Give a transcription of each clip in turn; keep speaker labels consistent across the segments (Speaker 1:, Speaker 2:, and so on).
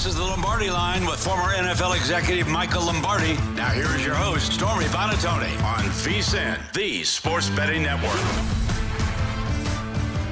Speaker 1: This is the Lombardi line with former NFL executive Michael Lombardi. Now, here is your host, Stormy Buonantony, on VSIN, the Sports Betting Network.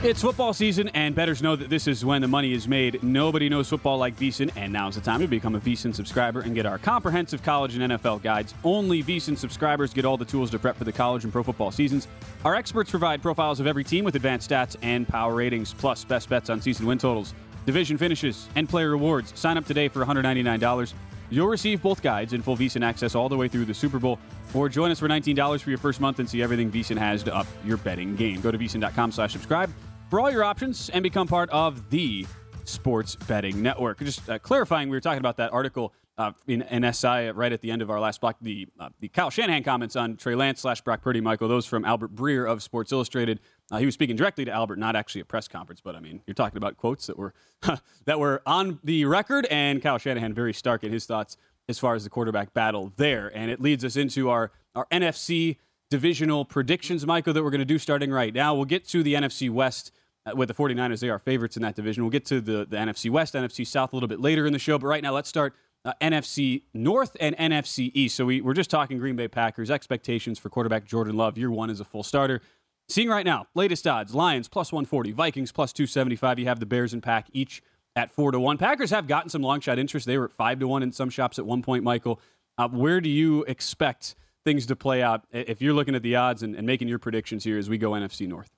Speaker 2: It's football season, and bettors know that this is when the money is made. Nobody knows football like VSIN, and now's the time to become a VSIN subscriber and get our comprehensive college and NFL guides. Only VSIN subscribers get all the tools to prep for the college and pro football seasons. Our experts provide profiles of every team with advanced stats and power ratings, plus best bets on season win totals division finishes, and player rewards. Sign up today for $199. You'll receive both guides and full VSIN access all the way through the Super Bowl. Or join us for $19 for your first month and see everything VSIN has to up your betting game. Go to VSIN.com slash subscribe for all your options and become part of the Sports Betting Network. Just uh, clarifying, we were talking about that article uh, in, in SI right at the end of our last block, the, uh, the Kyle Shanahan comments on Trey Lance slash Brock Purdy, Michael, those from Albert Breer of Sports Illustrated. Uh, he was speaking directly to Albert, not actually a press conference, but I mean, you're talking about quotes that were that were on the record, and Kyle Shanahan very stark in his thoughts as far as the quarterback battle there, and it leads us into our our NFC divisional predictions, Michael, that we're going to do starting right now. We'll get to the NFC West uh, with the 49ers; they are favorites in that division. We'll get to the the NFC West, NFC South a little bit later in the show, but right now let's start. Uh, NFC North and NFC East. So we, we're just talking Green Bay Packers expectations for quarterback Jordan Love. Year one as a full starter. Seeing right now, latest odds Lions plus 140, Vikings plus 275. You have the Bears and Pack each at 4 to 1. Packers have gotten some long shot interest. They were at 5 to 1 in some shops at one point, Michael. Uh, where do you expect things to play out if you're looking at the odds and, and making your predictions here as we go NFC North?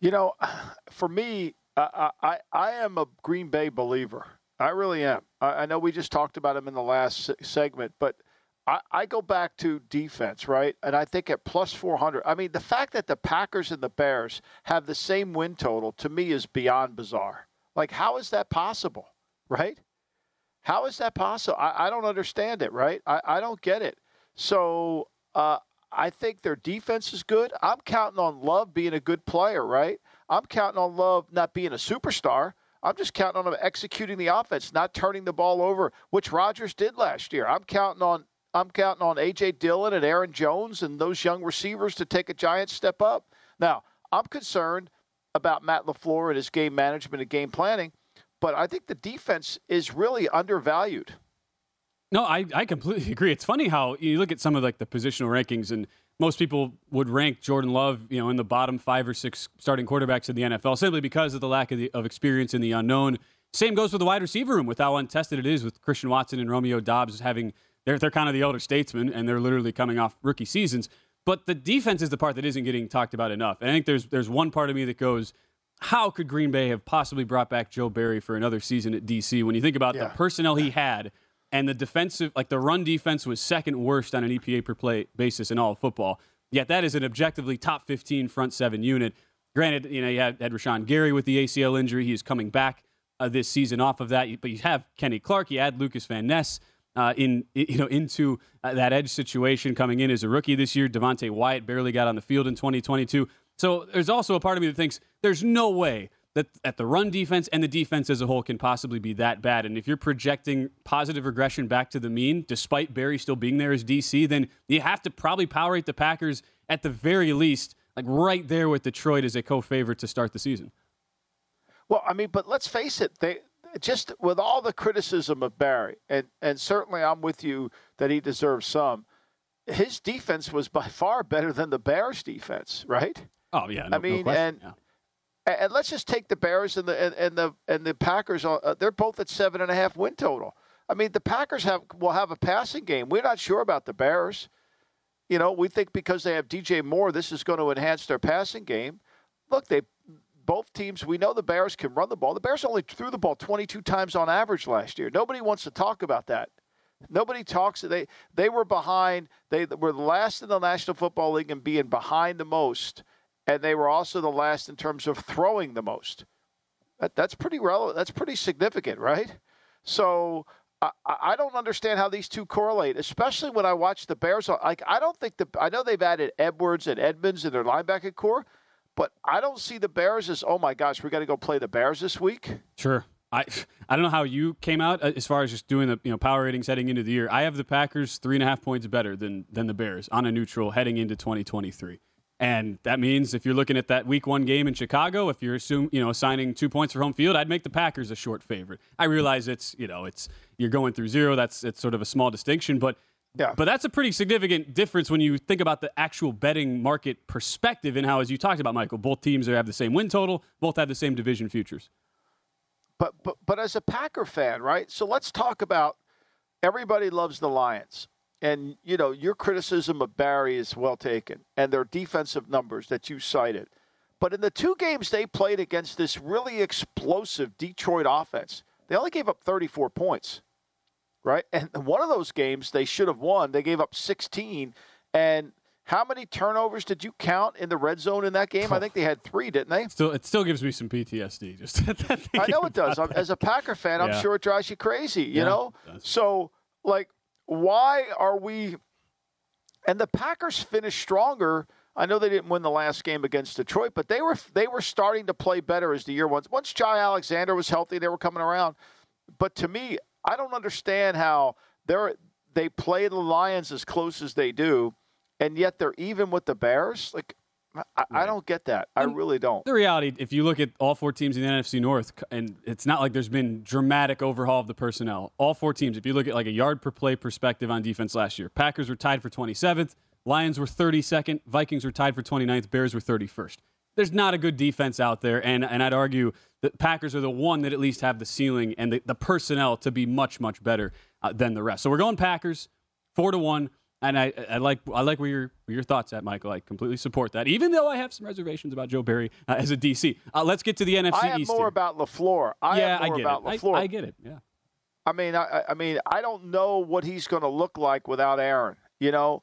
Speaker 3: You know, for me, I, I, I am a Green Bay believer. I really am. I, I know we just talked about him in the last segment, but – I, I go back to defense, right? And I think at plus 400, I mean, the fact that the Packers and the Bears have the same win total to me is beyond bizarre. Like, how is that possible, right? How is that possible? I, I don't understand it, right? I, I don't get it. So uh, I think their defense is good. I'm counting on Love being a good player, right? I'm counting on Love not being a superstar. I'm just counting on him executing the offense, not turning the ball over, which Rodgers did last year. I'm counting on I'm counting on A.J. Dillon and Aaron Jones and those young receivers to take a giant step up. Now, I'm concerned about Matt LaFleur and his game management and game planning, but I think the defense is really undervalued.
Speaker 2: No, I, I completely agree. It's funny how you look at some of like the positional rankings and most people would rank Jordan Love, you know, in the bottom five or six starting quarterbacks in the NFL simply because of the lack of, the, of experience in the unknown. Same goes with the wide receiver room with how untested it is with Christian Watson and Romeo Doubs having – they're, they're kind of the elder statesmen, and they're literally coming off rookie seasons. But the defense is the part that isn't getting talked about enough. And I think there's there's one part of me that goes, how could Green Bay have possibly brought back Joe Barry for another season at DC when you think about yeah. the personnel he had and the defensive, like the run defense was second worst on an EPA per play basis in all of football. Yet that is an objectively top 15 front seven unit. Granted, you know, you had, had Rashan Gary with the ACL injury. He is coming back uh, this season off of that. But you have Kenny Clark, you add Lucas Van Ness. Uh, in you know into uh, that edge situation coming in as a rookie this year. Devonte Wyatt barely got on the field in 2022. So there's also a part of me that thinks there's no way that at the run defense and the defense as a whole can possibly be that bad. And if you're projecting positive regression back to the mean, despite Barry still being there as DC, then you have to probably power rate the Packers at the very least, like right there with Detroit as a co-favorite to start the season.
Speaker 3: Well, I mean, but let's face it, they just with all the criticism of Barry, and and certainly I'm with you that he deserves some. His defense was by far better than the Bears' defense, right?
Speaker 2: Oh yeah, no,
Speaker 3: I mean,
Speaker 2: no
Speaker 3: and
Speaker 2: yeah.
Speaker 3: and let's just take the Bears and the and, and the and the Packers. Uh, they're both at seven and a half win total. I mean, the Packers have will have a passing game. We're not sure about the Bears. You know, we think because they have DJ Moore, this is going to enhance their passing game. Look, they both teams. We know the Bears can run the ball. The Bears only threw the ball 22 times on average last year. Nobody wants to talk about that. Nobody talks. They they were behind. They were the last in the National Football League in being behind the most and they were also the last in terms of throwing the most. That, that's pretty relevant. That's pretty significant, right? So I, I don't understand how these two correlate, especially when I watch the Bears. Like I don't think the I know they've added Edwards and Edmonds in their linebacker corps, but I don't see the Bears as oh my gosh, we got to go play the Bears this week.
Speaker 2: Sure. I I don't know how you came out uh, as far as just doing the you know power ratings heading into the year. I have the Packers three and a half points better than than the Bears on a neutral heading into 2023. And that means if you're looking at that week one game in Chicago, if you're assume, you know, assigning two points for home field, I'd make the Packers a short favorite. I realize it's, you know, it's you're going through zero. That's it's sort of a small distinction, but yeah. But that's a pretty significant difference when you think about the actual betting market perspective and how, as you talked about, Michael, both teams have the same win total, both have the same division futures.
Speaker 3: But but but as a Packer fan, right? So let's talk about everybody loves the Lions. And, you know, your criticism of Barry is well taken and their defensive numbers that you cited. But in the two games they played against this really explosive Detroit offense, they only gave up 34 points, right? And one of those games they should have won. They gave up 16. And how many turnovers did you count in the red zone in that game? I think they had three, didn't they?
Speaker 2: Still, it still gives me some PTSD. Just
Speaker 3: I know it does. As a Packer fan, I'm sure it drives you crazy. You yeah, know, so like why are we? And the Packers finished stronger. I know they didn't win the last game against Detroit, but they were they were starting to play better as the year went. Once Jaire Alexander was healthy, they were coming around. But to me, I don't understand how they're they play the Lions as close as they do, and yet they're even with the Bears. Like I, right. I, don't get that. I really don't.
Speaker 2: The reality, if you look at all four teams in the NFC North, and it's not like there's been dramatic overhaul of the personnel. All four teams, if you look at like a yard per play perspective on defense last year, Packers were tied for 27th, Lions were 32nd, Vikings were tied for 29th, Bears were 31st. There's not a good defense out there, and, and I'd argue that Packers are the one that at least have the ceiling and the, the personnel to be much, much better uh, than the rest. So we're going Packers, four to one. And I, I like I like where your where your thoughts at, Michael. I completely support that, even though I have some reservations about Joe Barry uh, as a DC. Uh, let's get to the NFC
Speaker 3: I have
Speaker 2: East.
Speaker 3: more
Speaker 2: here.
Speaker 3: about Lafleur. I
Speaker 2: yeah,
Speaker 3: have more
Speaker 2: I get
Speaker 3: about
Speaker 2: it.
Speaker 3: Lafleur.
Speaker 2: I, I get it. Yeah.
Speaker 3: I mean, I, I mean, I don't know what he's going to look like without Aaron. You know,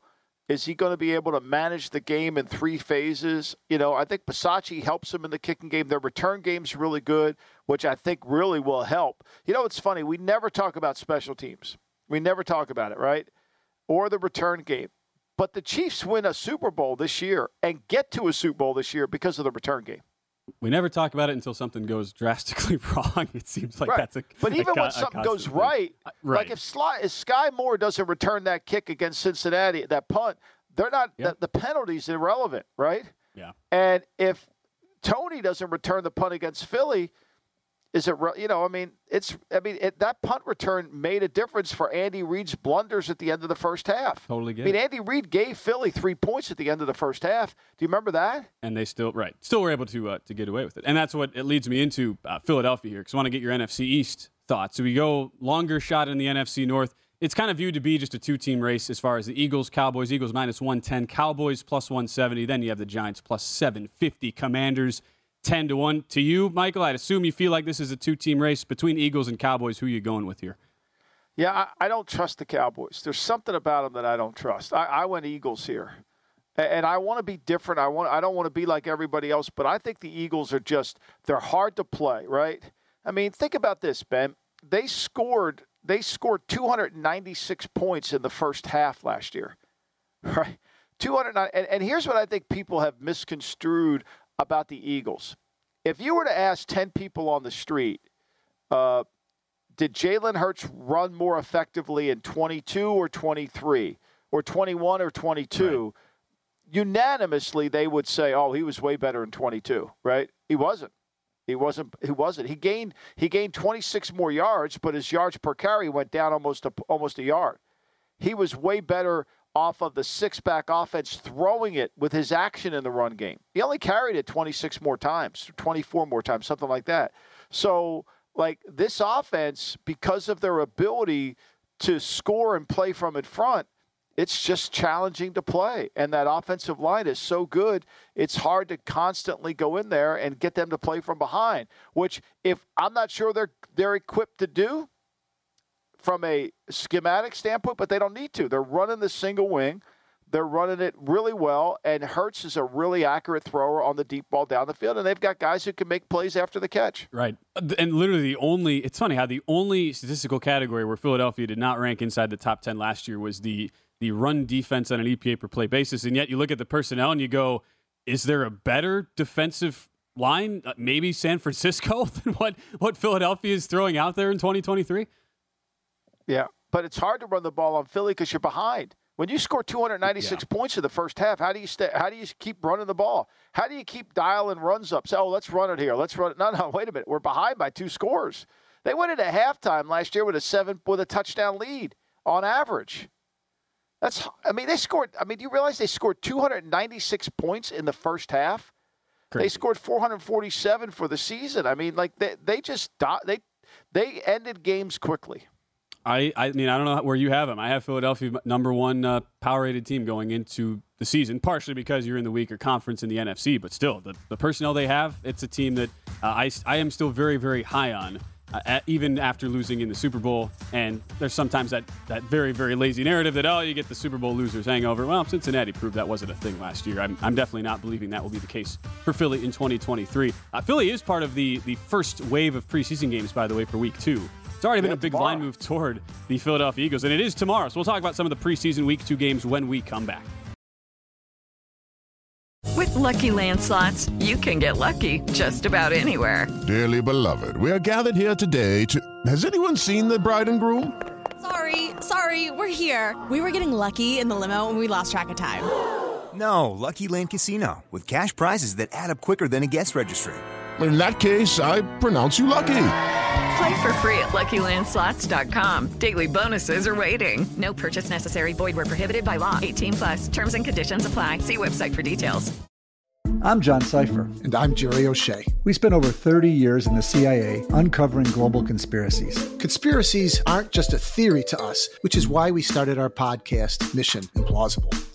Speaker 3: is he going to be able to manage the game in three phases? You know, I think Bisaccia helps him in the kicking game. Their return game's really good, which I think really will help. You know, it's funny. We never talk about special teams. We never talk about it, right? Or the return game. But the Chiefs win a Super Bowl this year and get to a Super Bowl this year because of the return game.
Speaker 2: We never talk about it until something goes drastically wrong. It seems like
Speaker 3: right.
Speaker 2: that's a.
Speaker 3: But even
Speaker 2: a,
Speaker 3: when something goes right,
Speaker 2: uh, right,
Speaker 3: like if, Sly, if Skyy Moore doesn't return that kick against Cincinnati, that punt, they're not. The, the penalty's irrelevant, right?
Speaker 2: Yeah.
Speaker 3: And if Toney doesn't return the punt against Philly, is it you know? I mean, it's I mean it, that punt return made a difference for Andy Reid's blunders at the end of the first half.
Speaker 2: Totally get.
Speaker 3: I mean,
Speaker 2: it.
Speaker 3: Andy Reid gave Philly three points at the end of the first half. Do you remember that?
Speaker 2: And they still right, still were able to uh, to get away with it. And that's what it leads me into uh, Philadelphia here because I want to get your NFC East thoughts. So we go longer shot in the NFC North. It's kind of viewed to be just a two team race as far as the Eagles, Cowboys. Eagles minus 110, Cowboys plus 170. Then you have the Giants plus 750, Commanders 10 to 1 to you, Michael. I'd assume you feel like this is a two team race between Eagles and Cowboys. Who are you going with here?
Speaker 3: Yeah, I, I, don't trust the Cowboys. There's something about them that I don't trust. I, I went Eagles here. And I want to be different. I want I don't want to be like everybody else, but I think the Eagles are just they're hard to play, right? I mean, think about this, Ben. They scored they scored 296 points in the first half last year. Right? 209 and, and here's what I think people have misconstrued about the Eagles. If you were to ask 10 people on the street, uh, did Jalen Hurts run more effectively in 22 or 23 or 21 or 22? Right. Unanimously, they would say, "Oh, he was way better in 22." Right? He wasn't. He wasn't. He wasn't. He gained. He gained 26 more yards, but his yards per carry went down almost a, almost a yard. He was way better off of the six back offense throwing it with his action in the run game. He only carried it 26 more times, 24 more times, something like that. So, like this offense, because of their ability to score and play from in front, it's just challenging to play. And that offensive line is so good, it's hard to constantly go in there and get them to play from behind, which if I'm not sure they're they're equipped to do, from a schematic standpoint, but they don't need to. They're running the single wing. They're running it really well, and Hurts is a really accurate thrower on the deep ball down the field, and they've got guys who can make plays after the catch.
Speaker 2: Right. And literally, the only, it's funny how the only statistical category where Philadelphia did not rank inside the top 10 last year was the, the run defense on an EPA per play basis. And yet you look at the personnel and you go, is there a better defensive line, uh, maybe San Francisco, than what, what Philadelphia is throwing out there in 2023?
Speaker 3: Yeah, but it's hard to run the ball on Philly because you're behind. When you score 296 yeah. points in the first half, how do you stay? How do you keep running the ball? How do you keep dialing runs up? Say, oh, let's run it here. Let's run it. No, no, wait a minute. We're behind by two scores. They went into halftime last year with a seven with a touchdown lead on average. That's. I mean, they scored. I mean, do you realize they scored 296 points in the first half? Crazy. They scored 447 for the season. I mean, like they they just they they ended games quickly.
Speaker 2: I, I mean, I don't know where you have them. I have Philadelphia number one uh, power rated team going into the season, partially because you're in the weaker conference in the NFC, but still, the, the personnel they have, it's a team that uh, I, I am still very, very high on, uh, at, even after losing in the Super Bowl. And there's sometimes that, that very, very lazy narrative that, oh, you get the Super Bowl losers hangover. Well, Cincinnati proved that wasn't a thing last year. I'm, I'm definitely not believing that will be the case for Philly in 2023. Uh, Philly is part of the, the first wave of preseason games, by the way, for week two. It's already been a big tomorrow. line move toward the Philadelphia Eagles, and it is tomorrow. So we'll talk about some of the preseason week two games when we come back.
Speaker 4: With lucky landslots, you can get lucky just about anywhere.
Speaker 5: Dearly beloved, we are gathered here today to. Has anyone seen the bride and groom?
Speaker 6: Sorry, sorry, we're here. We were getting lucky in the limo and we lost track of time.
Speaker 7: No, Lucky Land Casino, with cash prizes that add up quicker than a guest registry.
Speaker 5: In that case, I pronounce you lucky.
Speaker 4: Play for free at LuckyLandSlots.com. Daily bonuses are waiting. No purchase necessary. Void were prohibited by law. 18 plus. Terms and conditions apply. See website for details.
Speaker 8: I'm John Sipher.
Speaker 9: And I'm Jerry O'Shea.
Speaker 8: We spent over 30 years in the CIA uncovering global conspiracies.
Speaker 9: Conspiracies aren't just a theory to us, which is why we started our podcast, Mission Implausible.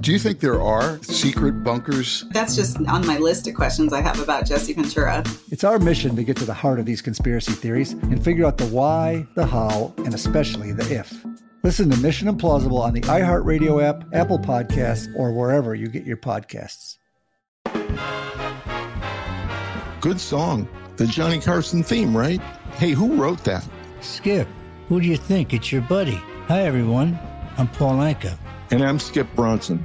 Speaker 10: Do you think there are secret bunkers?
Speaker 11: That's just on my list of questions I have about Jesse Ventura.
Speaker 8: It's our mission to get to the heart of these conspiracy theories and figure out the why, the how, and especially the if. Listen to Mission Implausible on the iHeartRadio app, Apple Podcasts, or wherever you get your podcasts.
Speaker 10: Good song. The Johnny Carson theme, right? Hey, who wrote that?
Speaker 12: Skip. Who do you think? It's your buddy. Hi, everyone. I'm Paul Anka.
Speaker 10: And I'm Skip Bronson.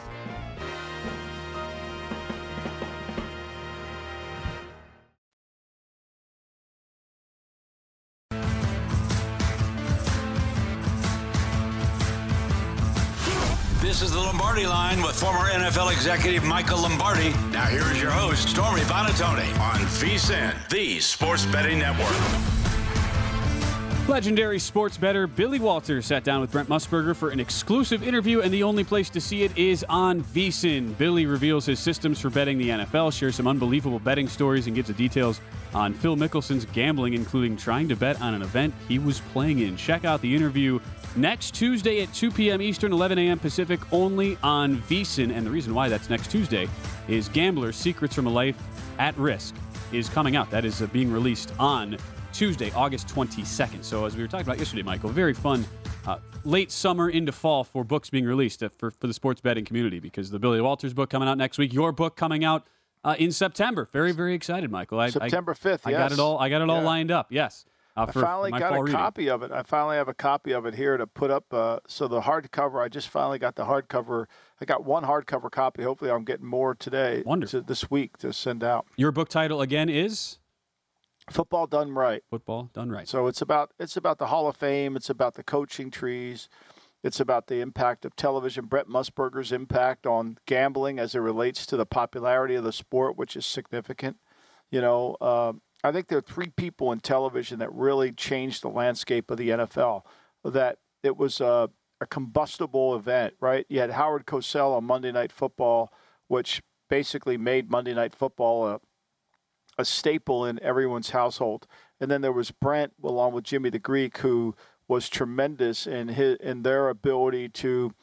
Speaker 1: Lombardi line with former NFL executive Michael Lombardi. Now here is your host, Stormy Buonantony on VSIN, the Sports Betting Network.
Speaker 2: Legendary sports bettor Billy Walters sat down with Brent Musburger for an exclusive interview, and the only place to see it is on VSIN. Billy reveals his systems for betting the NFL, shares some unbelievable betting stories, and gives the details on Phil Mickelson's gambling, including trying to bet on an event he was playing in. Check out the interview next Tuesday at 2 p.m. Eastern, 11 a.m. Pacific, only on VSIN. And the reason why that's next Tuesday is Gambler's Secrets from a Life at Risk is coming out. That is uh, being released on Tuesday, August 22nd. So, as we were talking about yesterday, Michael, very fun uh, late summer into fall for books being released uh, for, for the sports betting community because the Billy Walters book coming out next week, your book coming out uh, in September. Very, very excited, Michael. I,
Speaker 3: September
Speaker 2: I,
Speaker 3: 5th.
Speaker 2: I got it all. I got it all
Speaker 3: Yeah.
Speaker 2: lined up. Yes. Uh,
Speaker 3: I finally got a
Speaker 2: reading.
Speaker 3: copy of it. I finally have a copy of it here to put up. Uh, so the hardcover, I just finally got the hardcover. I got one hardcover copy. Hopefully, I'm getting more today.
Speaker 2: Wonderful.
Speaker 3: To, this week to send out.
Speaker 2: Your book title again is
Speaker 3: Football done right.
Speaker 2: Football done right.
Speaker 3: So it's about it's about the Hall of Fame. It's about the coaching trees. It's about the impact of television. Brent Musburger's impact on gambling as it relates to the popularity of the sport, which is significant. You know, uh, I think there are three people in television that really changed the landscape of the NFL. That it was a, a combustible event, right? You had Howard Cosell on Monday Night Football, which basically made Monday Night Football a a staple in everyone's household. And then there was Brent, along with Jimmy the Greek, who was tremendous in his in their ability to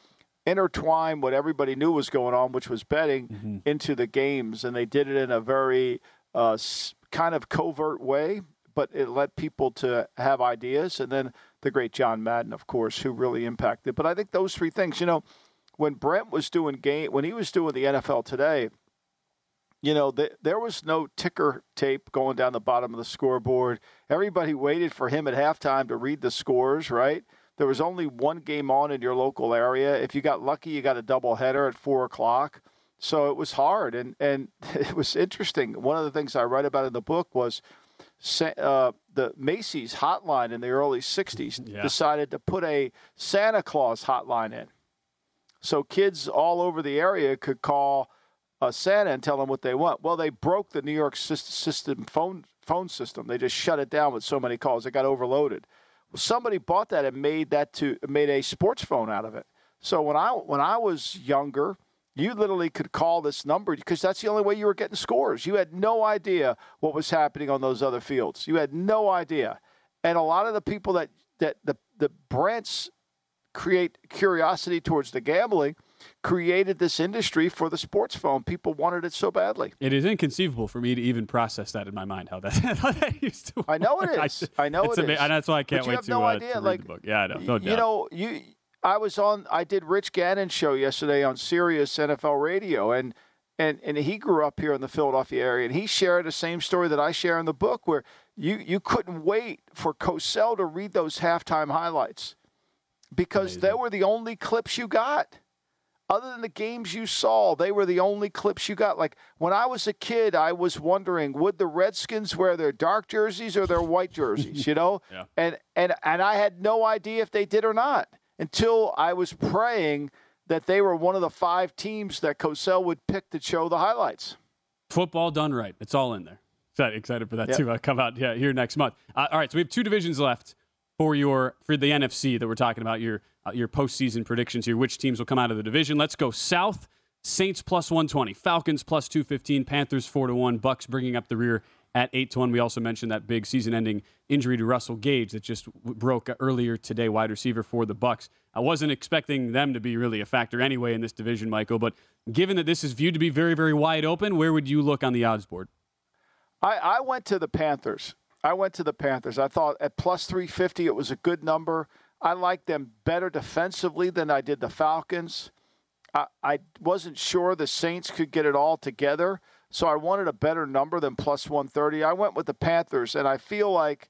Speaker 3: intertwine what everybody knew was going on, which was betting, into the games, and they did it in a very uh, s- kind of covert way, but it led people to have ideas. And then the great John Madden, of course, who really impacted. But I think those three things, you know, when Brent was doing game, when he was doing the NFL today, you know, th- there was no ticker tape going down the bottom of the scoreboard. Everybody waited for him at halftime to read the scores, right? There was only one game on in your local area. If you got lucky, you got a doubleheader at four o'clock. So it was hard, and and it was interesting. One of the things I write about in the book was uh, the Macy's hotline in the early '60s
Speaker 2: Yeah.
Speaker 3: decided to put a Santa Claus hotline in, so kids all over the area could call uh, Santa and tell them what they want. Well, they broke the New York system phone phone system. They just shut it down with so many calls. It got overloaded. Well, somebody bought that and made that to made a sports phone out of it. So when I when I was younger, you literally could call this number because that's the only way you were getting scores. You had no idea what was happening on those other fields. You had no idea. And a lot of the people that that the the Brents create curiosity towards the gambling created this industry for the sports phone. People wanted it so badly.
Speaker 2: It is inconceivable for me to even process that in my mind how that, how that used to.
Speaker 3: I know it is.
Speaker 2: work.
Speaker 3: is. I know
Speaker 2: it's
Speaker 3: it is.
Speaker 2: And that's why I can't wait to,
Speaker 3: no
Speaker 2: uh,
Speaker 3: idea,
Speaker 2: to read
Speaker 3: like,
Speaker 2: the book. Yeah, I know. No
Speaker 3: you
Speaker 2: doubt.
Speaker 3: know, you. I was on. I did Rich Gannon show yesterday on Sirius NFL Radio, and and and he grew up here in the Philadelphia area, and he shared the same story that I share in the book, where you you couldn't wait for Cosell to read those halftime highlights because they were the only clips you got. Other than the games you saw, they were the only clips you got. Like when I was a kid, I was wondering would the Redskins wear their dark jerseys or their white jerseys, you know?
Speaker 2: Yeah.
Speaker 3: And and and I had no idea if they did or not until I was praying that they were one of the five teams that Cosell would pick to show the highlights.
Speaker 2: Football done right. It's all in there. Excited, excited for that
Speaker 3: Yep.
Speaker 2: to uh, come out yeah, here next month. Uh, all right, so we have two divisions left for your for the NFC that we're talking about your uh, your postseason predictions here. Which teams will come out of the division? Let's go south. Saints plus 120, Falcons plus 215, Panthers 4 to 1, Bucks bringing up the rear at 8 to 1. We also mentioned that big season-ending injury to Russell Gage that just broke earlier today, wide receiver for the Bucks. I wasn't expecting them to be really a factor anyway in this division, Michael, but given that this is viewed to be very very wide open, where would you look on the odds board?
Speaker 3: I, I went to the Panthers. I went to the Panthers. I thought at plus 350 it was a good number. I liked them better defensively than I did the Falcons. I, I wasn't sure the Saints could get it all together, So I wanted a better number than plus 130. I went with the Panthers, and I feel like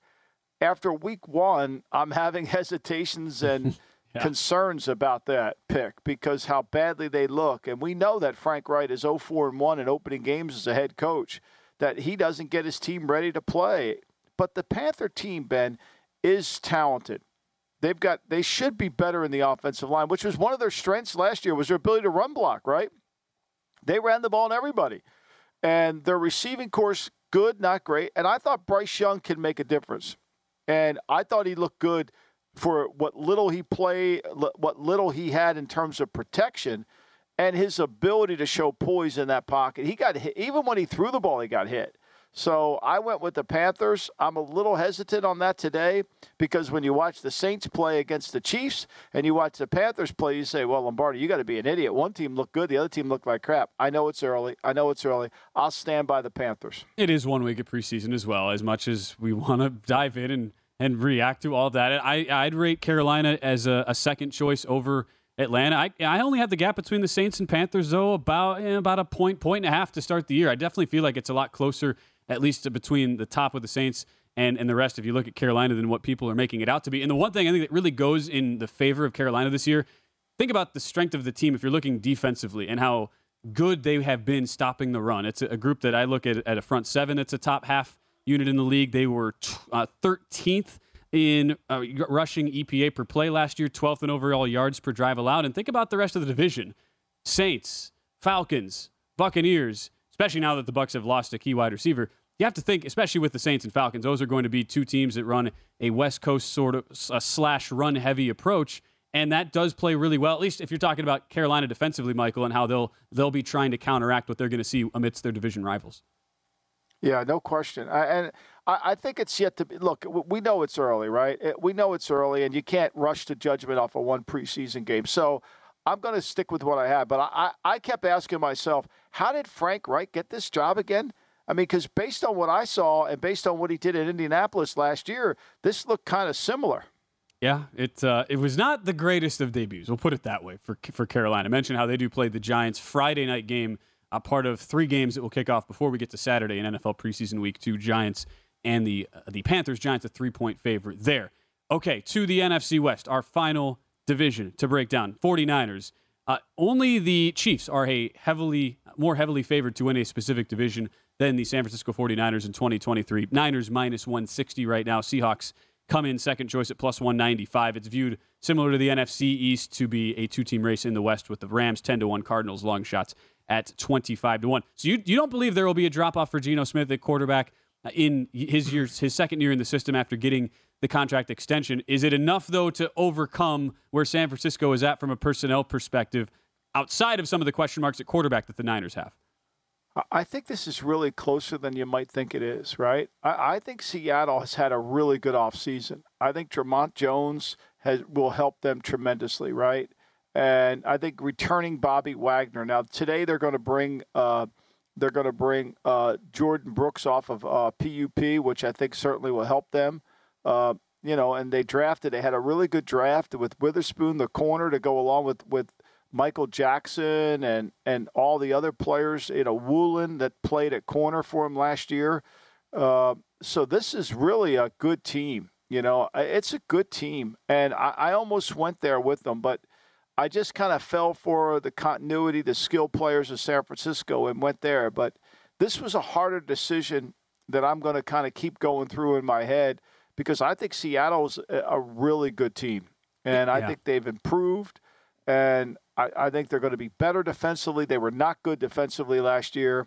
Speaker 3: after week one, I'm having hesitations and yeah. concerns about that pick because how badly they look. And we know that Frank Reich is 0 4 and 1 in opening games as a head coach, that he doesn't get his team ready to play. But the Panther team, Ben, is talented. They've got they should be better in the offensive line, which was one of their strengths last year was their ability to run block, right? They ran the ball on everybody. And their receiving course good, not great. And I thought Bryce Young can make a difference. And I thought he looked good for what little he played, what little he had in terms of protection and his ability to show poise in that pocket. He got hit, even when he threw the ball, he got hit. So I went with the Panthers. I'm a little hesitant on that today because when you watch the Saints play against the Chiefs and you watch the Panthers play, you say, well, Lombardi, you got to be an idiot. One team looked good, the other team looked like crap. I know it's early. I know it's early. I'll stand by the Panthers.
Speaker 2: It is one week of preseason as well, as much as we want to dive in and, and react to all that. I, I'd rate Carolina as a, a second choice over – Atlanta. I, I only have the gap between the Saints and Panthers though about eh, about a point point and a half to start the year. I definitely feel like it's a lot closer, at least between the top of the Saints and and the rest. If you look at Carolina, than what people are making it out to be. And the one thing I think that really goes in the favor of Carolina this year, think about the strength of the team. If you're looking defensively and how good they have been stopping the run, it's a, group that I look at at a front seven. It's a top half unit in the league. They were t- uh, 13th in uh, rushing EPA per play last year, 12th in overall yards per drive allowed. And think about the rest of the division Saints, Falcons, Buccaneers, especially now that the Bucs have lost a key wide receiver. You have to think, especially with the Saints and Falcons, those are going to be two teams that run a West Coast sort of slash run heavy approach. And that does play really well, at least if you're talking about Carolina defensively, Michael, and how they'll they'll be trying to counteract what they're going to see amidst their division rivals.
Speaker 3: Yeah, no question. I, and I, I, think it's yet to be. Look, we know it's early, right? We know it's early, and you can't rush to judgment off of one preseason game. So I'm going to stick with what I have. But I, I kept asking myself, how did Frank Reich get this job again? I mean, because based on what I saw and based on what he did at Indianapolis last year, this looked kind of similar.
Speaker 2: Yeah, it uh, it was not the greatest of debuts. We'll put it that way for for Carolina. I mentioned how they do play the Giants Friday night game, a part of three games that will kick off before we get to Saturday in NFL preseason week two. Giants and the uh, the Panthers Giants a three point favorite there. Okay, to the NFC West, our final division to break down. 49ers. Uh, only the Chiefs are a heavily more heavily favored to win a specific division than the San Francisco 49ers in 2023. Niners minus 160 right now. Seahawks come in second choice at plus 195. It's viewed similar to the NFC East to be a two-team race in the West with the Rams 10 to 1, Cardinals long shots at 25 to 1. So you you don't believe there will be a drop off for Geno Smith at quarterback uh, in his years, his second year in the system after getting the contract extension. Is it enough though to overcome where San Francisco is at from a personnel perspective, outside of some of the question marks at quarterback that the Niners have?
Speaker 3: I think this is really closer than you might think it is, right? I, I think Seattle has had a really good offseason. I think Dre'Mont Jones has will help them tremendously, right? And I think returning Bobby Wagner. Now today they're going to bring uh, they're going to bring uh, Jordyn Brooks off of uh, PUP, which I think certainly will help them. Uh, you know, and they drafted. They had a really good draft with Witherspoon, the corner, to go along with with Michael Jackson and and all the other players. You know, Woolen that played at corner for him last year. Uh, so this is really a good team. You know, it's a good team, and I, I almost went there with them, but I just kind of fell for the continuity, the skill players of San Francisco and went there. But this was a harder decision that I'm going to kind of keep going through in my head because I think Seattle's a really good team. And yeah. I think they've improved. And I, I think they're going to be better defensively. They were not good defensively last year.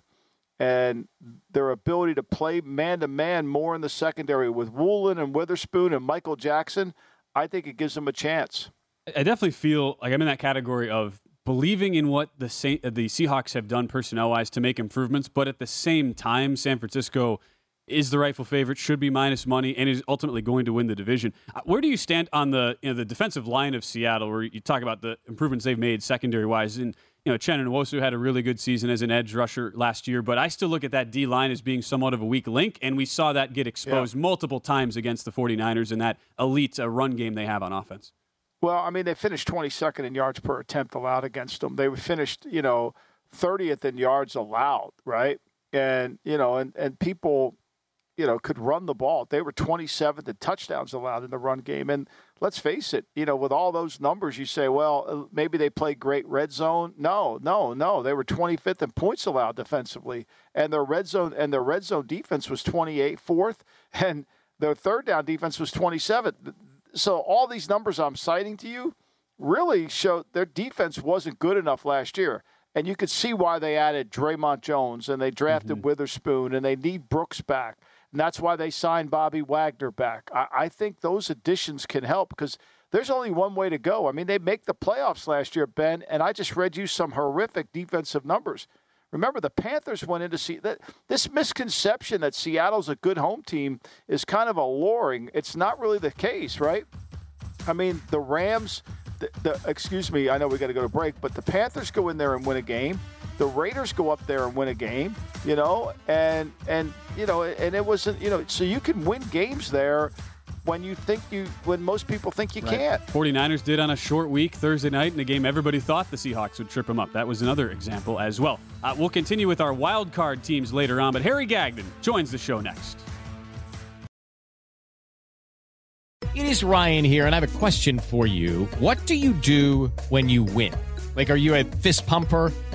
Speaker 3: And their ability to play man to man more in the secondary with Woolen and Witherspoon and Michael Jackson, I think it gives them a chance.
Speaker 2: I definitely feel like I'm in that category of believing in what the the Seahawks have done personnel wise to make improvements, but at the same time, San Francisco is the rightful favorite, should be minus money, and is ultimately going to win the division. Uh, where do you stand on the you know, the defensive line of Seattle, where you talk about the improvements they've made secondary wise? And you know, Uchenna Nwosu had a really good season as an edge rusher last year, but I still look at that D line as being somewhat of a weak link, and we saw that get exposed yeah. multiple times against the 49ers in that elite uh, run game they have on offense.
Speaker 3: Well, I mean, they finished 22nd in yards per attempt allowed against them. They finished, you know, 30th in yards allowed, right? and you know, and and people, you know, could run the ball. They were 27th in touchdowns allowed in the run game, and let's face it, you know, with all those numbers, you say, well, uh, maybe they played great red zone. No, no, no, they were 25th in points allowed defensively, and their red zone and their red zone defense was 28th, fourth, and their third down defense was 27th. So all these numbers I'm citing to you really show their defense wasn't good enough last year. And you could see why they added Dre'Mont Jones and they drafted mm-hmm. Witherspoon and they need Brooks back. And that's why they signed Bobby Wagner back. I, I think those additions can help because there's only one way to go. I mean, they make the playoffs last year, Ben, and I just read you some horrific defensive numbers. Remember, the Panthers went into see that this misconception that Seattle's a good home team is kind of alluring. It's not really the case, right? I mean, the Rams the, the, excuse me, I know we got to go to break, but the Panthers go in there and win a game. The Raiders go up there and win a game, you know, and and you know, and it wasn't, you know, so you can win games there when you think you when most people think you right. can't.
Speaker 2: 49ers did on a short week Thursday night in a game everybody thought the Seahawks would trip them up. That was another example as well. Uh, we'll continue with our wild card teams later on, but Harry Gagnon joins the show next.
Speaker 13: It is Ryan here, and I have a question for you. What do you do when you win? Like, are you a fist pumper?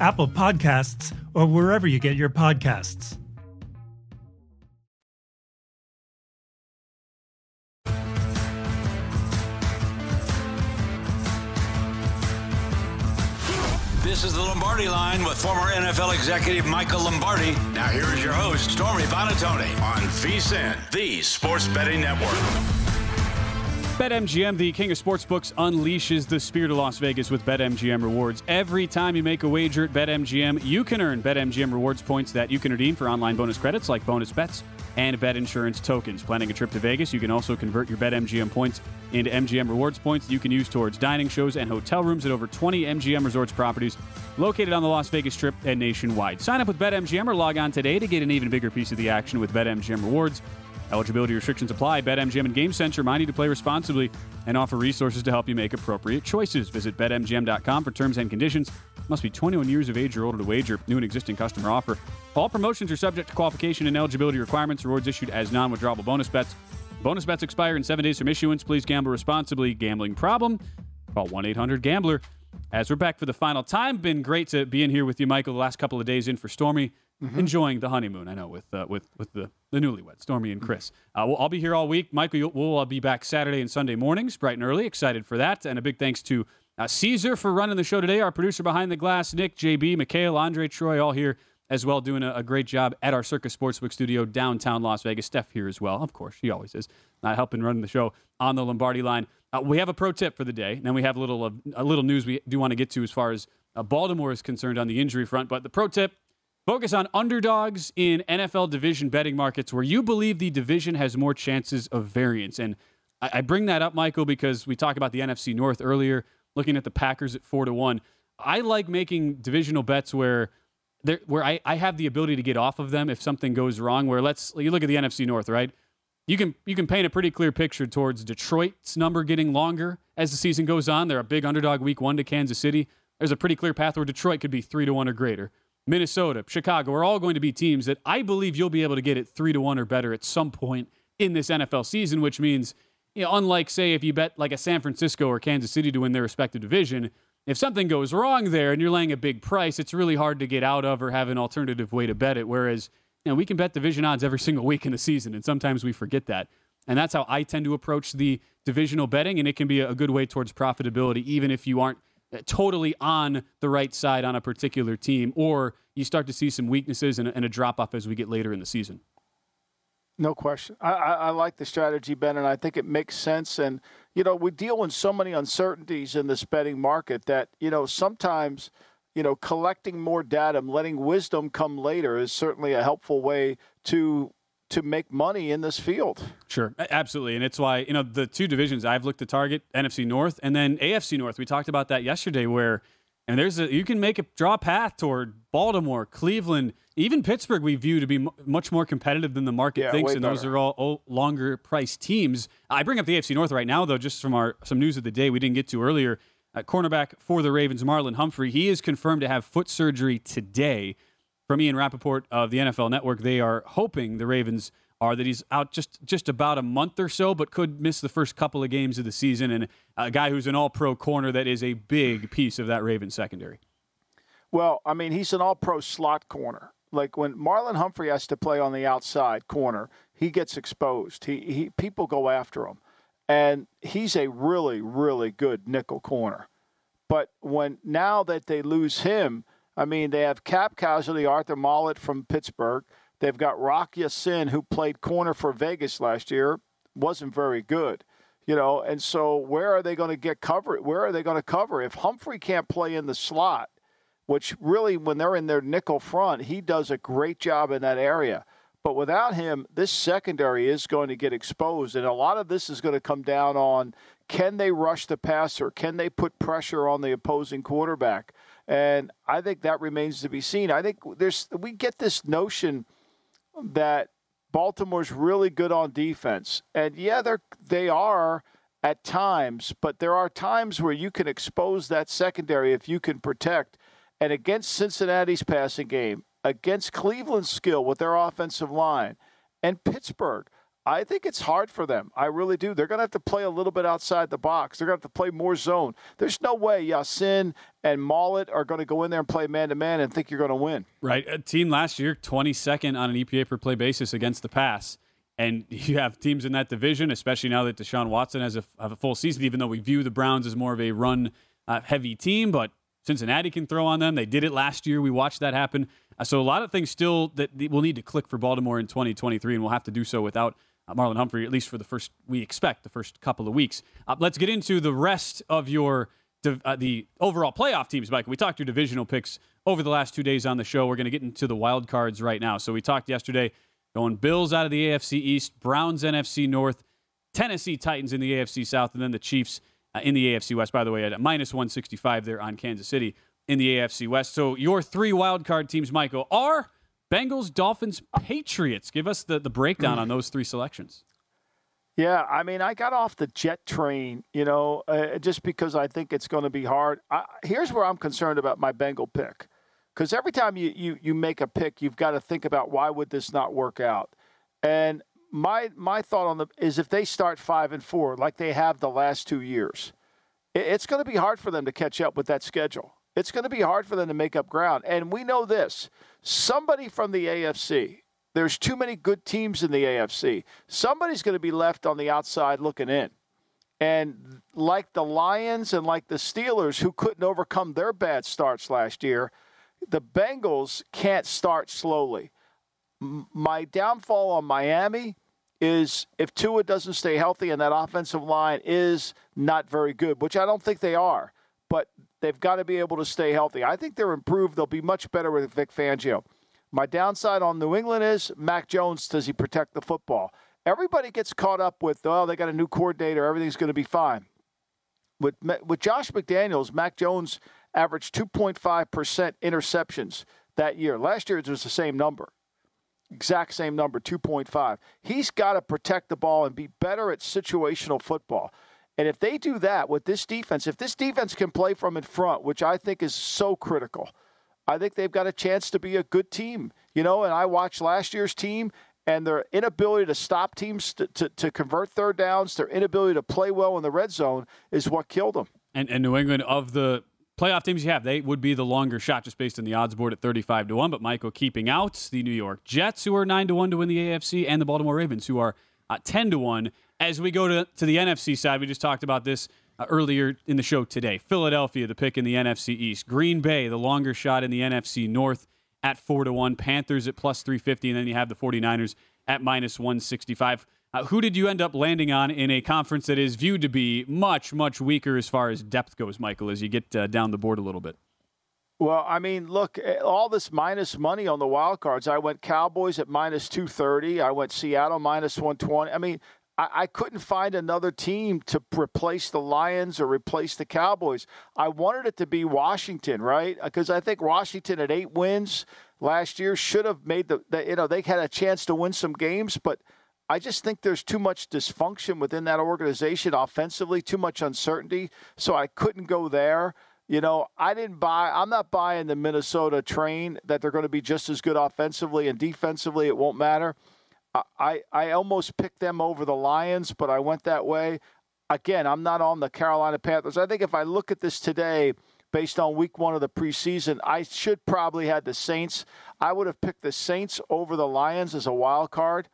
Speaker 14: Apple Podcasts, or wherever you get your podcasts.
Speaker 1: This is the Lombardi line with former NFL executive Michael Lombardi. Now here is your host, Stormy Buonantony on VSIN, the Sports Betting Network.
Speaker 2: BetMGM, the king of sportsbooks, unleashes the spirit of Las Vegas with BetMGM rewards. Every time you make a wager at BetMGM, you can earn BetMGM rewards points that you can redeem for online bonus credits like bonus bets and bet insurance tokens. Planning a trip to Vegas, you can also convert your BetMGM points into MGM rewards points you can use towards dining shows and hotel rooms at over 20 MGM resorts properties located on the Las Vegas Strip and nationwide. Sign up with BetMGM or log on today to get an even bigger piece of the action with BetMGM rewards. Eligibility restrictions apply. BetMGM and GameSense remind you to play responsibly and offer resources to help you make appropriate choices. Visit BetMGM.com for terms and conditions. Must be 21 years of age or older to wager. New and existing customer offer. All promotions are subject to qualification and eligibility requirements. Rewards issued as non-withdrawable bonus bets. Bonus bets expire in seven days from issuance. Please gamble responsibly. Gambling problem? Call 1-800-GAMBLER. as we're back for the final time. Been great to be in here with you, Michael, the last couple of days in for Stormy.
Speaker 3: Mm-hmm.
Speaker 2: Enjoying the honeymoon, I know, with uh, with with the, the newlyweds, Stormy and Chris. Uh, we'll, I'll be here all week. Michael, we'll uh, be back Saturday and Sunday mornings, bright and early. Excited for that. And a big thanks to uh, Caesar for running the show today, our producer behind the glass, Nick, JB, Mikhail, Andre, Troy, all here as well, doing a, a great job at our Circa Sportsbook studio downtown Las Vegas. Steph here as well, of course, she always is, uh, helping run the show on the Lombardi line. Uh, we have a pro tip for the day, and then we have a little uh, a little news we do want to get to as far as uh, Baltimore is concerned on the injury front. But the pro tip: focus on underdogs in NFL division betting markets where you believe the division has more chances of variance. And I, bring that up, Michael, because we talked about the NFC North earlier, looking at the Packers at four to one. I like making divisional bets where where I, I have the ability to get off of them if something goes wrong. Where let's you look at the NFC North, right? You can you can paint a pretty clear picture towards Detroit's number getting longer as the season goes on. They're a big underdog week one to Kansas City. There's a pretty clear path where Detroit could be three to one or greater. Minnesota, Chicago are all going to be teams that I believe you'll be able to get at three to one or better at some point in this NFL season, which means, you know, unlike say if you bet like a San Francisco or Kansas City to win their respective division, if something goes wrong there and you're laying a big price, it's really hard to get out of or have an alternative way to bet it. Whereas, you know, we can bet division odds every single week in the season, and sometimes we forget that. And that's how I tend to approach the divisional betting, and it can be a good way towards profitability, even if you aren't totally on the right side on a particular team, or you start to see some weaknesses and, and a drop off as we get later in the season.
Speaker 3: No question. I, I, I, like the strategy, Ben, and I think it makes sense. And, you know, we deal with so many uncertainties in this betting market that, you know, sometimes, you know, collecting more data and letting wisdom come later is certainly a helpful way to to make money in this field.
Speaker 2: Sure, absolutely, and it's why you know the two divisions I've looked to target NFC North and then AFC North. We talked about that yesterday, where and there's a you can make a draw a path toward Baltimore, Cleveland, even Pittsburgh. We view to be m- much more competitive than the market
Speaker 3: Yeah,
Speaker 2: thinks, and those are all, all longer price teams. I bring up the AFC North right now, though, just from our some news of the day we didn't get to earlier. Uh, cornerback for the Ravens, Marlon Humphrey, he is confirmed to have foot surgery today. From Ian Rapoport of the NFL Network, they are hoping the Ravens are that he's out just just about a month or so, but could miss the first couple of games of the season. And a guy who's an All-Pro corner that is a big piece of that Ravens secondary.
Speaker 3: Well, I mean, he's an all pro slot corner. Like when Marlon Humphrey has to play on the outside corner, he gets exposed. He, he people go after him. And he's a really, really good nickel corner. But when now that they lose him, I mean, they have cap casualty Arthur Maulet from Pittsburgh. They've got Rock Sin, who played corner for Vegas last year, wasn't very good. You know, and so where are they going to get cover? Where are they going to cover? If Humphrey can't play in the slot, which really, when they're in their nickel front, he does a great job in that area. But without him, this secondary is going to get exposed. And a lot of this is going to come down on can they rush the passer? Can they put pressure on the opposing quarterback? And I think that remains to be seen. I think there's we get this notion that Baltimore's really good on defense. And yeah, they're they are at times, but there are times where you can expose that secondary if you can protect. And against Cincinnati's passing game, against Cleveland's skill with their offensive line, and Pittsburgh, I think it's hard for them. I really do. They're going to have to play a little bit outside the box. They're going to have to play more zone. There's no way Ya-Sin and Maulet are going to go in there and play man to man and think you're going to win.
Speaker 2: Right. A team last year, 22nd on an EPA per play basis against the pass. And you have teams in that division, especially now that Deshaun Watson has a, a full season, even though we view the Browns as more of a run uh, heavy team. But Cincinnati can throw on them. They did it last year. We watched that happen. Uh, so a lot of things still that we'll need to click for Baltimore in 2023, and we'll have to do so without uh, Marlon Humphrey, at least for the first, we expect, the first couple of weeks. Uh, let's get into the rest of your uh, the overall playoff teams, Mike. We talked your divisional picks over the last two days on the show. We're going to get into the wild cards right now. So we talked yesterday going Bills out of the AFC East, Browns NFC North, Tennessee Titans in the AFC South, and then the Chiefs uh, in the AFC West. By the way, at minus 165 there on Kansas City in the AFC West. So your three wild card teams, Michael, are Bengals, Dolphins, Patriots. Give us the, the breakdown on those three selections.
Speaker 3: Yeah, I mean, I got off the jet train, you know, uh, just because I think it's going to be hard. I, here's where I'm concerned about my Bengal pick, because every time you, you you make a pick, you've got to think about why would this not work out. And my my thought on the is if they start five and four like they have the last two years, it- it's going to be hard for them to catch up with that schedule. It's going to be hard for them to make up ground. And we know this somebody from the AFC, there's too many good teams in the AFC. Somebody's going to be left on the outside looking in. And like the Lions and like the Steelers, who couldn't overcome their bad starts last year, the Bengals can't start slowly. My downfall on Miami is if Tua doesn't stay healthy and that offensive line is not very good, which I don't think they are, but they've got to be able to stay healthy. I think they're improved. They'll be much better with Vic Fangio. My downside on New England is Mac Jones, does he protect the football? Everybody gets caught up with, oh, they got a new coordinator, everything's going to be fine. With, with Josh McDaniels, Mac Jones averaged 2.5% interceptions that year. Last year it was the same number exact same number, 2.5. He's got to protect the ball and be better at situational football. And if they do that with this defense, if this defense can play from in front, which I think is so critical, I think they've got a chance to be a good team. You know, and I watched last year's team and their inability to stop teams to, to, to convert third downs, their inability to play well in the red zone is what killed them.
Speaker 2: And, and New England, of the playoff teams you have, they would be the longer shot just based on the odds board at 35 to 1. But Michael keeping out the New York Jets, who are 9 to 1 to win the AFC, and the Baltimore Ravens, who are uh, 10 to 1. As we go to, to the NFC side, we just talked about this uh, earlier in the show today. Philadelphia, the pick in the NFC East. Green Bay, the longer shot in the NFC North at 4 to 1. Panthers at plus 350. And then you have the 49ers at minus 165. Uh, who did you end up landing on in a conference that is viewed to be much, much weaker as far as depth goes, Michael, as you get uh, down the board a little bit?
Speaker 3: Well, I mean, look, eh, all this minus money on the wild cards. I went Cowboys at minus 230. I went Seattle minus 120. I mean, I, I couldn't find another team to replace the Lions or replace the Cowboys. I wanted it to be Washington, right? Uh, because I think Washington at eight wins last year should have made the, the, you know, they had a chance to win some games, but I just think there's too much dysfunction within that organization offensively, too much uncertainty. So I couldn't go there. You know, I didn't buy, I'm not buying the Minnesota train that they're going to be just as good offensively and defensively. It won't matter. I, I almost picked them over the Lions, but I went that way. Again, I'm not on the Carolina Panthers. I think if I look at this today, based on week one of the preseason, I should probably had the Saints. I would have picked the Saints over the Lions as a wild card,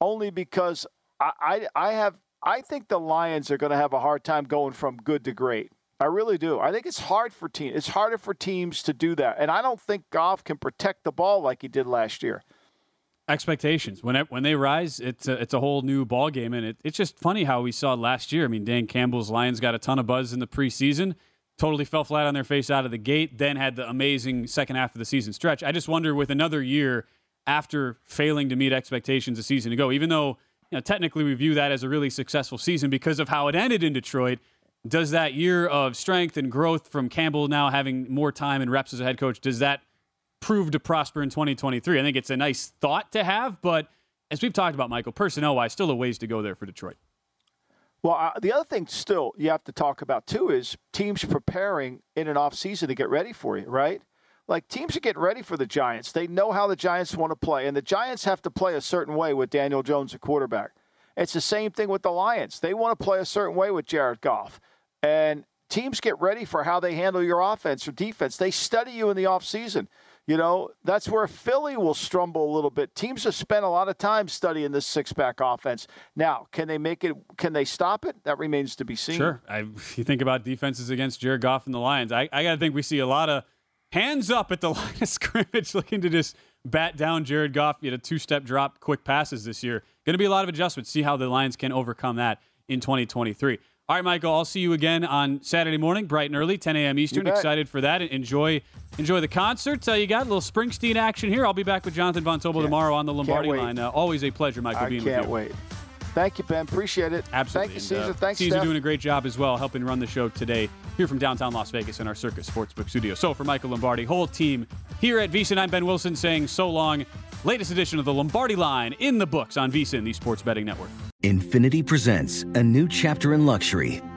Speaker 3: only because I, I, I have I think the Lions are going to have a hard time going from good to great. I really do. I think it's hard for teams. It's harder for teams to do that, and I don't think Goff can protect the ball like he did last year
Speaker 2: expectations. When it, when they rise it's a, it's a whole new ball game and it, it's just funny how we saw last year. I mean dan campbell's lions got a ton of buzz in the preseason totally fell flat on their face out of the gate then had the amazing second half of the season stretch. I just wonder with another year after failing to meet expectations a season ago even though you know, technically we view that as a really successful season because of how it ended in detroit does that year of strength and growth from campbell now having more time and reps as a head coach does that prove to prosper in 2023. I think it's a nice thought to have, but as we've talked about, Michael, personnel wise, still a ways to go there for Detroit.
Speaker 3: Well, uh, the other thing still you have to talk about too is teams preparing in an off season to get ready for you, right? Like teams are getting ready for the Giants. They know how the Giants want to play, and the Giants have to play a certain way with Daniel Jones, a quarterback. It's the same thing with the Lions. They want to play a certain way with Jared Goff. And teams get ready for how they handle your offense or defense. They study you in the offseason. You know, that's where Philly will strumble a little bit. Teams have spent a lot of time studying this six pack offense. Now, can they make it? Can they stop it? That remains to be seen.
Speaker 2: Sure. I, you think about defenses against Jared Goff and the Lions. I, I got to think we see a lot of hands up at the line of scrimmage looking to just bat down Jared Goff. You had a two step drop, quick passes this year. Going to be a lot of adjustments. See how the Lions can overcome that in 2023. All right, Michael. I'll see you again on Saturday morning, bright and early, 10 a.m. Eastern. Excited for that. Enjoy, enjoy the concert. Uh, you got a little Springsteen action here. I'll be back with Jonathan Von Tobel tomorrow on the Lombardi line. Uh, always a pleasure, Michael,
Speaker 3: I
Speaker 2: being
Speaker 3: can't
Speaker 2: with you.
Speaker 3: wait. Thank you, Ben. Appreciate it.
Speaker 2: Absolutely.
Speaker 3: Thank you, Caesar.
Speaker 2: And, uh,
Speaker 3: Thanks,
Speaker 2: Caesar
Speaker 3: Steph.
Speaker 2: doing a great job as well, helping run the show today here from downtown Las Vegas in our Circa Sportsbook studio. So for Michael Lombardi, whole team here at VSiN, I'm Ben Wilson saying so long. Latest edition of the Lombardi line in the books on VSiN, the Sports Betting Network.
Speaker 15: Infiniti presents a new chapter in luxury,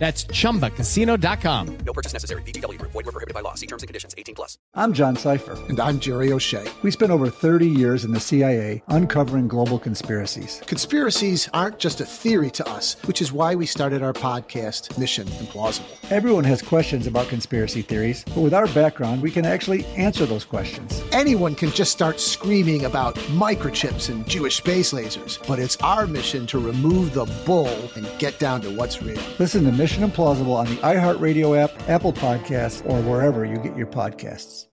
Speaker 13: That's chumbacasino.com.
Speaker 16: No purchase necessary. VGW Group. Void were prohibited by law. See terms and conditions. 18 plus.
Speaker 8: I'm John Sipher.
Speaker 9: And I'm Jerry O'Shea.
Speaker 8: We spent over 30 years in the CIA uncovering global conspiracies.
Speaker 9: Conspiracies aren't just a theory to us, which is why we started our podcast, Mission Implausible.
Speaker 8: Everyone has questions about conspiracy theories, but with our background, we can actually answer those questions.
Speaker 9: Anyone can just start screaming about microchips and Jewish space lasers, but it's our mission to remove the bull and get down to what's real.
Speaker 8: Listen to Mission Implausible on the iHeartRadio app, Apple Podcasts, or wherever you get your podcasts.